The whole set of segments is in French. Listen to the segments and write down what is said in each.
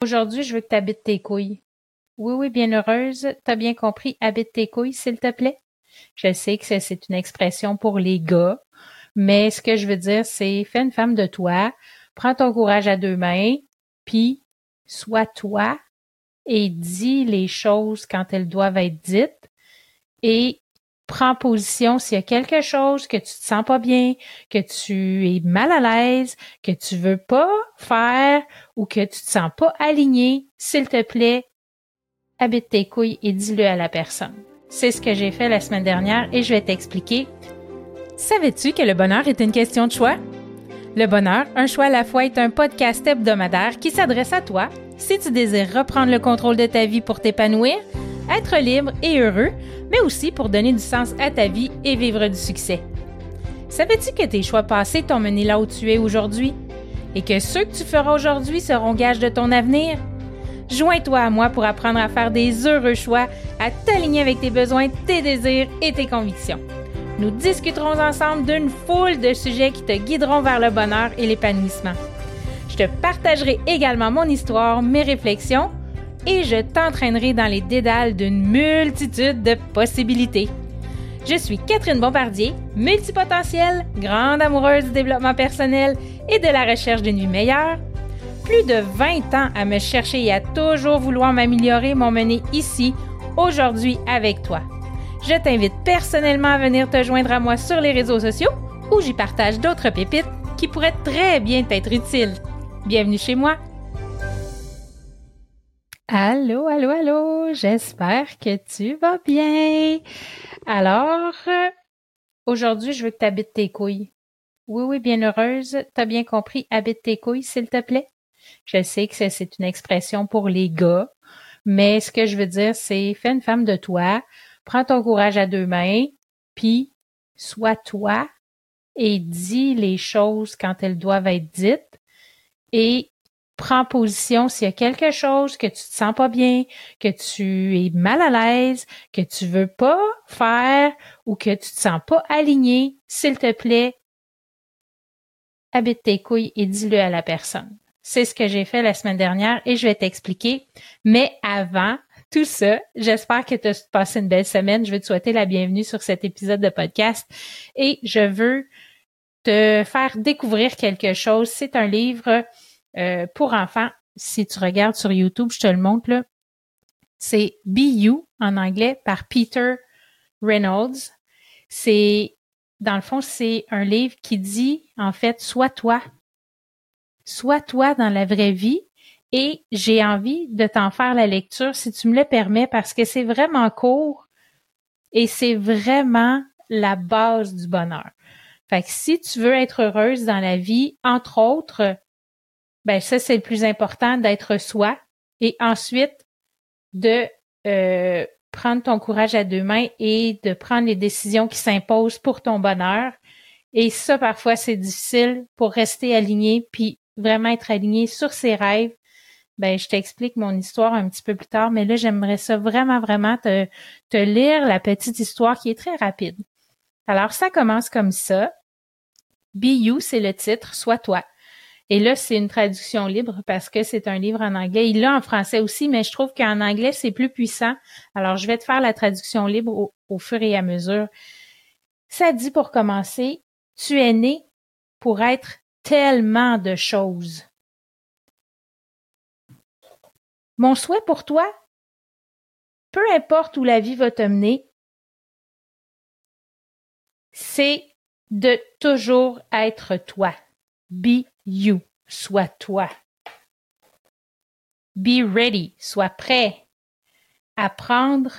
Aujourd'hui, je veux que tu habites tes couilles. Oui, oui, bien heureuse. T'as bien compris, habite tes couilles, s'il te plaît. Je sais que c'est une expression pour les gars, mais ce que je veux dire, c'est fais une femme de toi, prends ton courage à deux mains, puis sois toi et dis les choses quand elles doivent être dites et prends position s'il y a quelque chose que tu te sens pas bien, que tu es mal à l'aise, que tu veux pas faire ou que tu te sens pas aligné, s'il te plaît, habite tes couilles et dis-le à la personne. C'est ce que j'ai fait la semaine dernière et je vais t'expliquer. Savais-tu que le bonheur est une question de choix? Le bonheur, un choix à la fois, est un podcast hebdomadaire qui s'adresse à toi si tu désires reprendre le contrôle de ta vie pour t'épanouir, être libre et heureux, mais aussi pour donner du sens à ta vie et vivre du succès. Savais-tu que tes choix passés t'ont mené là où tu es aujourd'hui et que ceux que tu feras aujourd'hui seront gages de ton avenir? Joins-toi à moi pour apprendre à faire des heureux choix, à t'aligner avec tes besoins, tes désirs et tes convictions. Nous discuterons ensemble d'une foule de sujets qui te guideront vers le bonheur et l'épanouissement. Je te partagerai également mon histoire, mes réflexions et je t'entraînerai dans les dédales d'une multitude de possibilités. Je suis Catherine Bombardier, multipotentielle, grande amoureuse du développement personnel et de la recherche d'une vie meilleure. Plus de 20 ans à me chercher et à toujours vouloir m'améliorer m'ont mené ici, aujourd'hui avec toi. Je t'invite personnellement à venir te joindre à moi sur les réseaux sociaux où j'y partage d'autres pépites qui pourraient très bien t'être utiles. Bienvenue chez moi. Allô, allô, allô, j'espère que tu vas bien. Alors, aujourd'hui, je veux que tu habites tes couilles. Oui, oui, bien heureuse, t'as bien compris, habite tes couilles, s'il te plaît? Je sais que c'est une expression pour les gars, mais ce que je veux dire, c'est fais une femme de toi, prends ton courage à deux mains, puis sois toi et dis les choses quand elles doivent être dites et prends position s'il y a quelque chose que tu te sens pas bien, que tu es mal à l'aise, que tu veux pas faire ou que tu te sens pas aligné, s'il te plaît, habite tes couilles et dis-le à la personne. C'est ce que j'ai fait la semaine dernière et je vais t'expliquer. Mais avant tout ça, j'espère que tu as passé une belle semaine. Je veux te souhaiter la bienvenue sur cet épisode de podcast et je veux te faire découvrir quelque chose. C'est un livre euh, pour enfants. Si tu regardes sur YouTube, je te le montre là. C'est Be You en anglais par Peter Reynolds. C'est, dans le fond, c'est un livre qui dit, en fait, sois toi. Sois toi dans la vraie vie. Et j'ai envie de t'en faire la lecture si tu me le permets parce que c'est vraiment court et c'est vraiment la base du bonheur. Fait que si tu veux être heureuse dans la vie, entre autres, ben ça c'est le plus important d'être soi et ensuite de euh, prendre ton courage à deux mains et de prendre les décisions qui s'imposent pour ton bonheur. Et ça parfois c'est difficile pour rester aligné puis vraiment être aligné sur ses rêves. Ben je t'explique mon histoire un petit peu plus tard, mais là j'aimerais ça vraiment vraiment te, te lire la petite histoire qui est très rapide. Alors ça commence comme ça. Be You, c'est le titre, sois toi. Et là, c'est une traduction libre parce que c'est un livre en anglais. Il l'a en français aussi, mais je trouve qu'en anglais, c'est plus puissant. Alors, je vais te faire la traduction libre au, fur et à mesure. Ça dit pour commencer, tu es né pour être tellement de choses. Mon souhait pour toi, peu importe où la vie va te mener, c'est de toujours être toi. Be you. Sois toi. Be ready. Sois prêt à prendre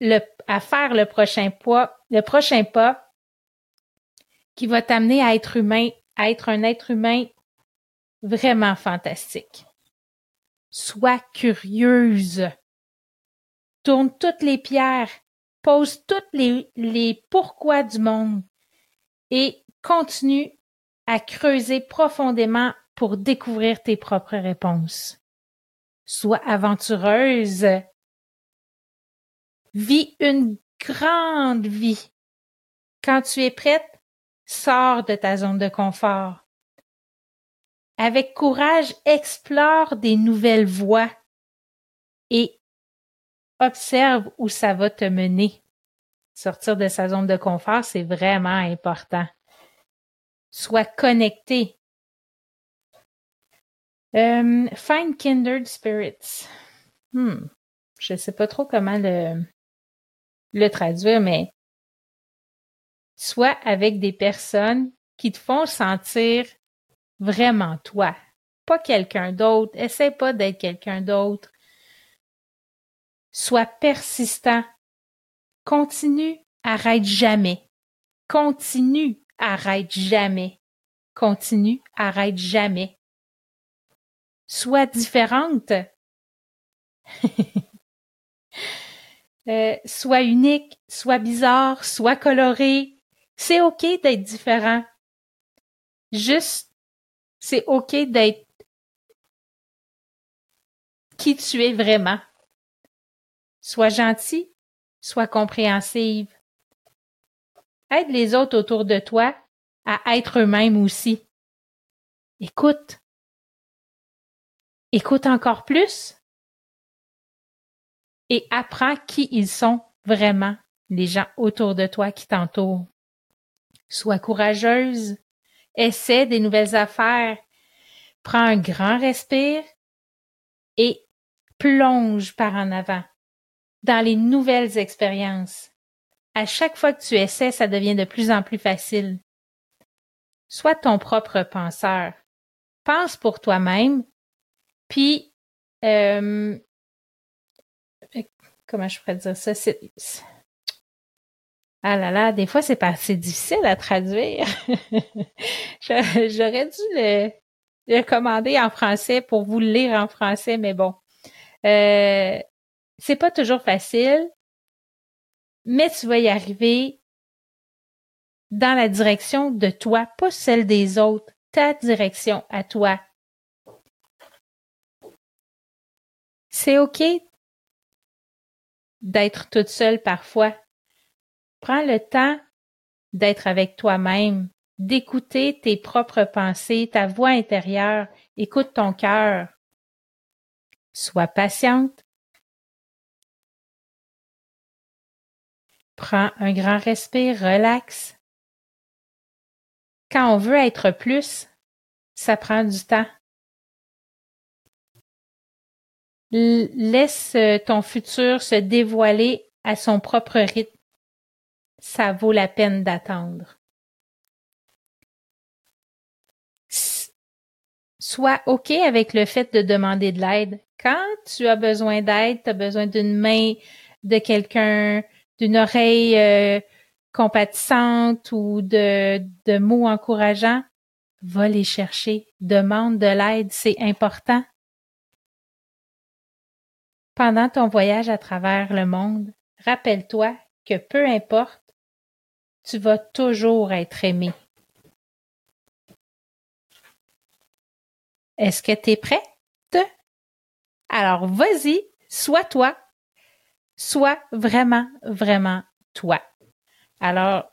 le, à faire le prochain pas, le prochain pas qui va t'amener à être humain, à être un être humain vraiment fantastique. Sois curieuse. Tourne toutes les pierres. Pose toutes les, les pourquoi du monde et continue à creuser profondément pour découvrir tes propres réponses. Sois aventureuse. Vis une grande vie. Quand tu es prête, sors de ta zone de confort. avec courage, explore des nouvelles voies et observe où ça va te mener. Sortir de sa zone de confort, c'est vraiment important. Sois connecté. Euh, find kindred spirits. Hmm. Je sais pas trop comment le, traduire, mais sois avec des personnes qui te font sentir vraiment toi, pas quelqu'un d'autre. Essaie pas d'être quelqu'un d'autre. Sois persistant. Continue, arrête jamais. Continue, arrête jamais. Continue, arrête jamais. Sois différente. euh, sois unique, sois bizarre, sois coloré. C'est OK d'être différent. Juste, c'est OK d'être qui tu es vraiment. Sois gentil, sois compréhensive. Aide les autres autour de toi à être eux-mêmes aussi. Écoute. Écoute encore plus et apprends qui ils sont vraiment, les gens autour de toi qui t'entourent. Sois courageuse, essaie des nouvelles affaires, prends un grand respire et plonge par en avant dans les nouvelles expériences. À chaque fois que tu essaies, ça devient de plus en plus facile. Sois ton propre penseur. Pense pour toi-même, puis euh, comment je pourrais dire ça? Ah là là, des fois c'est pas assez difficile à traduire. J'aurais dû le, le commander en français pour vous le lire en français, mais bon. Euh, c'est pas toujours facile, mais tu vas y arriver dans la direction de toi, pas celle des autres, ta direction à toi. C'est OK d'être toute seule parfois. Prends le temps d'être avec toi-même, d'écouter tes propres pensées, ta voix intérieure, écoute ton cœur. Sois patiente, Prends un grand respire, relax. Quand on veut être plus, ça prend du temps. Laisse euh, ton futur se dévoiler à son propre rythme. Ça vaut la peine d'attendre. Sois OK avec le fait de demander de l'aide. Quand tu as besoin d'aide, tu as besoin d'une main de quelqu'un, d'une oreille euh, compatissante ou de, de mots encourageants, va les chercher, demande de l'aide, c'est important. Pendant ton voyage à travers le monde, rappelle-toi que peu importe, tu vas toujours être aimé. Est-ce que tu es prête? Alors vas-y, sois toi sois vraiment, vraiment toi. Alors,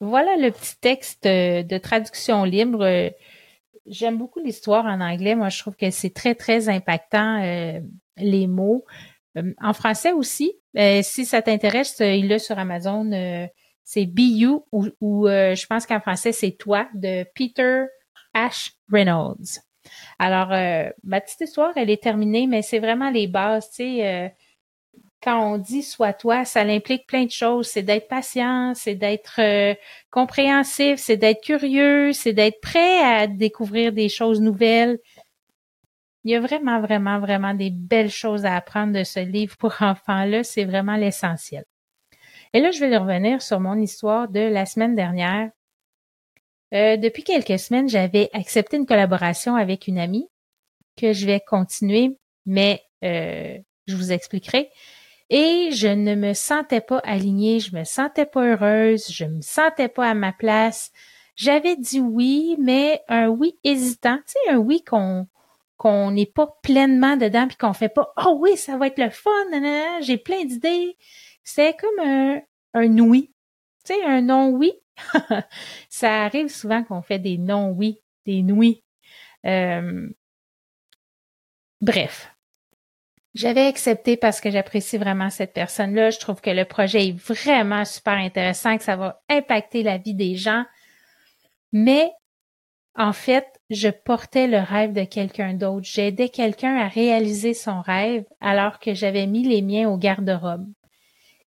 voilà le petit texte de, traduction libre. J'aime beaucoup l'histoire en anglais. Moi, je trouve que c'est très, très impactant, euh, les mots. Euh, en français aussi, euh, si ça t'intéresse, il est sur Amazon. c'est Be You ou, je pense qu'en français, c'est Toi de Peter Ash Reynolds. Alors, ma petite histoire, elle est terminée, mais c'est vraiment les bases, tu quand on dit sois toi, ça implique plein de choses. C'est d'être patient, c'est d'être euh, compréhensif, c'est d'être curieux, c'est d'être prêt à découvrir des choses nouvelles. Il y a vraiment, vraiment, vraiment des belles choses à apprendre de ce livre pour enfants-là. C'est vraiment l'essentiel. Et là, je vais revenir sur mon histoire de la semaine dernière. Euh, depuis quelques semaines, j'avais accepté une collaboration avec une amie que je vais continuer, mais euh, je vous expliquerai et je ne me sentais pas alignée, je me sentais pas heureuse, je me sentais pas à ma place. J'avais dit oui, mais un oui hésitant, tu sais, un oui qu'on qu'on n'est pas pleinement dedans puis qu'on fait pas oh oui ça va être le fun j'ai plein d'idées c'est comme un, un oui. Tu sais un non oui ça arrive souvent qu'on fait des non oui des nuits Euh, bref, j'avais accepté parce que j'apprécie vraiment cette personne-là. Je trouve que le projet est vraiment super intéressant, que ça va impacter la vie des gens. Mais en fait, je portais le rêve de quelqu'un d'autre. J'aidais quelqu'un à réaliser son rêve alors que j'avais mis les miens au garde-robe.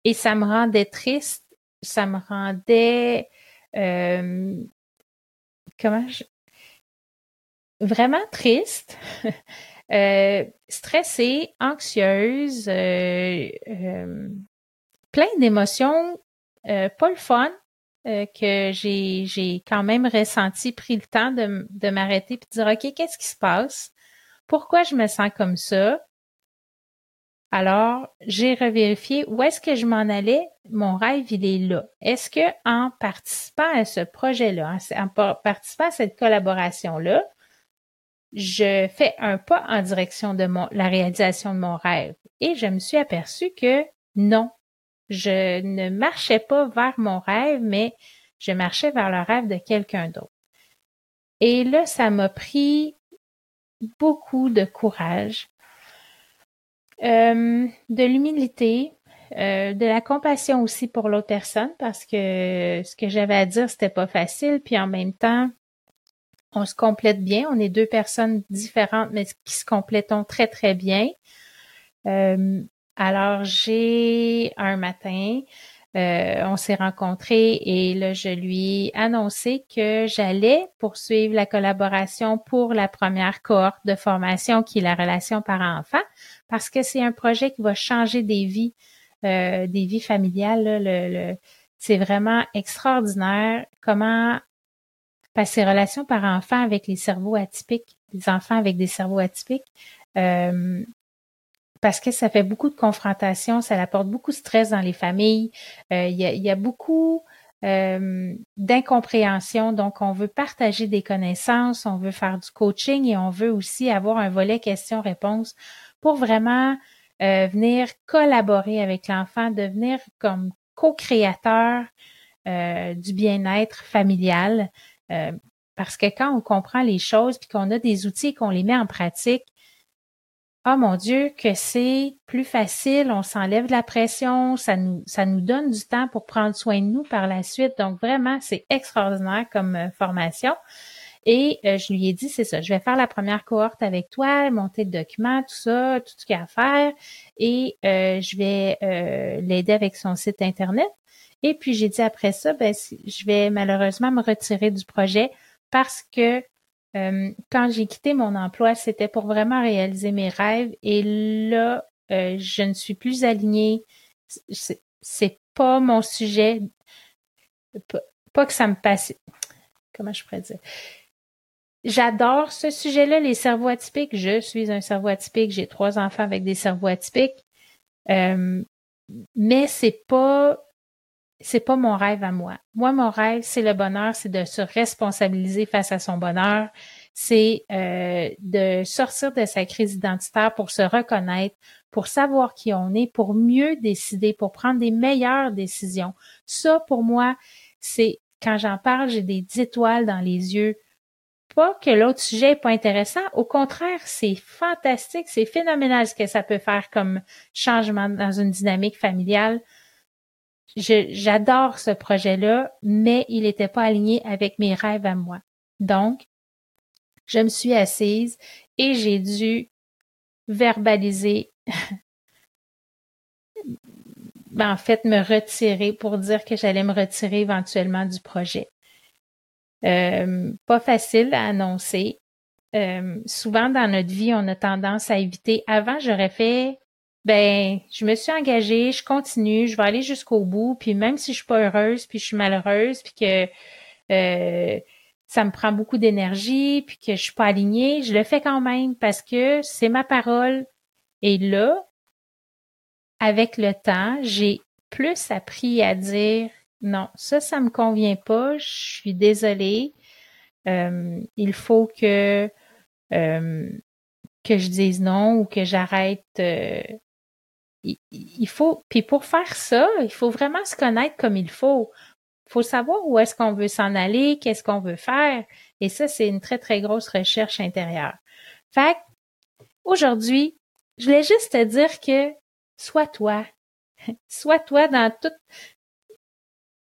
Et ça me rendait triste, ça me rendait euh, comment je vraiment triste, euh, stressée, anxieuse, euh, plein d'émotions, pas le fun, que j'ai, j'ai quand même ressenti, pris le temps de, de m'arrêter et de dire, OK, qu'est-ce qui se passe? Pourquoi je me sens comme ça? Alors, j'ai revérifié où est-ce que je m'en allais. Mon rêve, il est là. Est-ce que en participant à ce projet-là, en participant à cette collaboration-là, je fais un pas en direction de la réalisation de mon rêve? Et je me suis aperçue que non, je ne marchais pas vers mon rêve, mais je marchais vers le rêve de quelqu'un d'autre. Et là, ça m'a pris beaucoup de courage, euh, de l'humilité, euh, de la compassion aussi pour l'autre personne parce que ce que j'avais à dire c'était pas facile puis en même temps on se complète bien on est deux personnes différentes mais qui se complétons très très bien euh, alors, j'ai un matin, euh, on s'est rencontrés et là, je lui ai annoncé que j'allais poursuivre la collaboration pour la première cohorte de formation qui est la relation parent-enfant parce que c'est un projet qui va changer des vies, euh, des vies familiales. le, c'est vraiment extraordinaire comment passer relation parent-enfant avec les cerveaux atypiques, les enfants avec des cerveaux atypiques. Euh, parce que ça fait beaucoup de confrontations, ça apporte beaucoup de stress dans les familles. Euh, il, y a, beaucoup euh, d'incompréhension, donc on veut partager des connaissances, on veut faire du coaching et on veut aussi avoir un volet questions-réponses pour vraiment euh, venir collaborer avec l'enfant, devenir comme co-créateur du bien-être familial. Parce que quand on comprend les choses puis qu'on a des outils qu'on les met en pratique, oh mon Dieu, que c'est plus facile, on s'enlève de la pression, ça nous, ça nous donne du temps pour prendre soin de nous par la suite. Donc vraiment, c'est extraordinaire comme euh, formation. Et euh, je lui ai dit, c'est ça, je vais faire la première cohorte avec toi, monter le document, tout ça, tout ce qu'il y a à faire. Et euh, je vais l'aider avec son site Internet. Et puis j'ai dit après ça, ben, je vais malheureusement me retirer du projet parce que euh, quand j'ai quitté mon emploi, c'était pour vraiment réaliser mes rêves. Et là, euh, je ne suis plus alignée. C'est pas mon sujet. Pas, que ça me passe. Comment je pourrais dire? J'adore ce sujet-là, les cerveaux atypiques. Je suis un cerveau atypique. J'ai trois enfants avec des cerveaux atypiques. Euh, mais c'est pas c'est pas mon rêve à moi. Moi, mon rêve, c'est le bonheur, c'est de se responsabiliser face à son bonheur, c'est euh, de sortir de sa crise identitaire pour se reconnaître, pour savoir qui on est, pour mieux décider, pour prendre des meilleures décisions. Ça, pour moi, c'est quand j'en parle, j'ai des étoiles dans les yeux. Pas que l'autre sujet est pas intéressant, au contraire, c'est fantastique, c'est phénoménal ce que ça peut faire comme changement dans une dynamique familiale j'adore ce projet-là, mais il n'était pas aligné avec mes rêves à moi. Donc, je me suis assise et j'ai dû verbaliser, ben, en fait, me retirer pour dire que j'allais me retirer éventuellement du projet. Euh, pas facile à annoncer. Euh, souvent dans notre vie, on a tendance à éviter. Avant, j'aurais fait ben je me suis engagée, je continue, je vais aller jusqu'au bout, puis même si je suis pas heureuse, puis je suis malheureuse, puis que euh, ça me prend beaucoup d'énergie, puis que je suis pas alignée, je le fais quand même parce que c'est ma parole. Et là, avec le temps, j'ai plus appris à dire non, ça, ça me convient pas, je suis désolée. Euh, il faut que euh, que je dise non ou que j'arrête il faut, puis pour faire ça, il faut vraiment se connaître comme il faut. faut savoir où est-ce qu'on veut s'en aller, qu'est-ce qu'on veut faire. Et ça, c'est une très, très grosse recherche intérieure. Fait aujourd'hui, je voulais juste te dire que sois toi. Sois toi dans tout,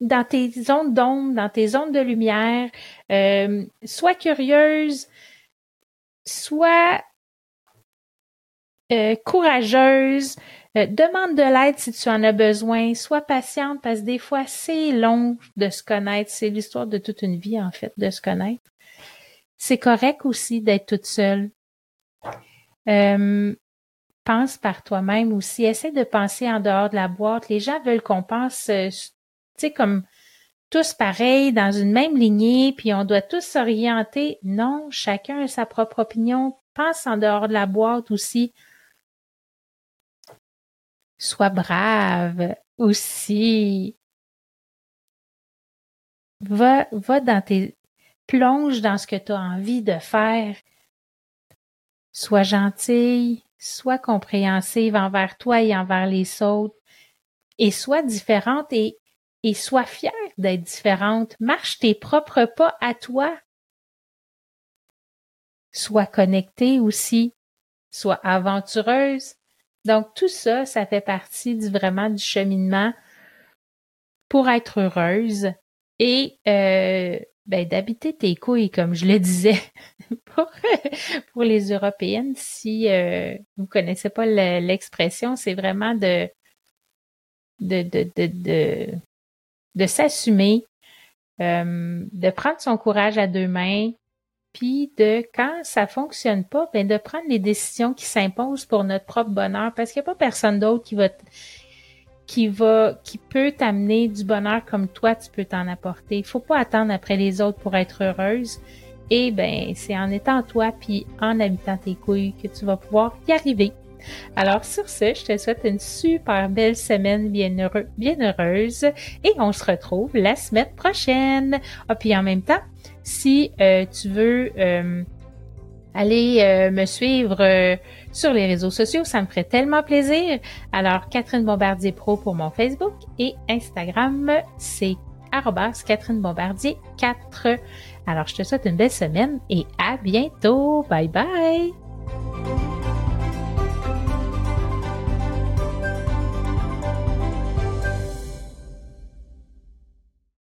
dans tes zones d'ombre, dans tes zones de lumière. Euh, sois curieuse, sois euh, courageuse, euh, demande de l'aide si tu en as besoin, sois patiente parce que des fois c'est long de se connaître, c'est l'histoire de toute une vie en fait de se connaître. C'est correct aussi d'être toute seule. Euh, pense par toi-même aussi, essaie de penser en dehors de la boîte. Les gens veulent qu'on pense, tu sais, comme tous pareils, dans une même lignée, puis on doit tous s'orienter. Non, chacun a sa propre opinion. Pense en dehors de la boîte aussi. Sois brave aussi. Va, va dans tes, plonge dans ce que tu as envie de faire. Sois gentille, sois compréhensive envers toi et envers les autres. Et sois différente et, et sois fière d'être différente. Marche tes propres pas à toi. Sois connectée aussi. Sois aventureuse. Donc tout ça, ça fait partie du, vraiment du cheminement pour être heureuse et euh, ben, d'habiter tes couilles, comme je le disais pour, pour les Européennes. Si euh, vous connaissez pas l'expression, c'est vraiment de de, de, de, de, de s'assumer, euh, de prendre son courage à deux mains, puis de quand ça fonctionne pas, ben de prendre les décisions qui s'imposent pour notre propre bonheur, parce qu'il n'y a pas personne d'autre qui va qui va qui peut t'amener du bonheur comme toi tu peux t'en apporter. Il faut pas attendre après les autres pour être heureuse. Et ben c'est en étant toi puis en habitant tes couilles que tu vas pouvoir y arriver. Alors sur ce, je te souhaite une super belle semaine bien, heureux, bien heureuse et on se retrouve la semaine prochaine. Ah puis en même temps, si euh, tu veux euh, aller euh, me suivre sur les réseaux sociaux, ça me ferait tellement plaisir. Alors Catherine Bombardier Pro pour mon Facebook et Instagram, c'est Catherine Bombardier 4. Alors je te souhaite une belle semaine et à bientôt. Bye bye.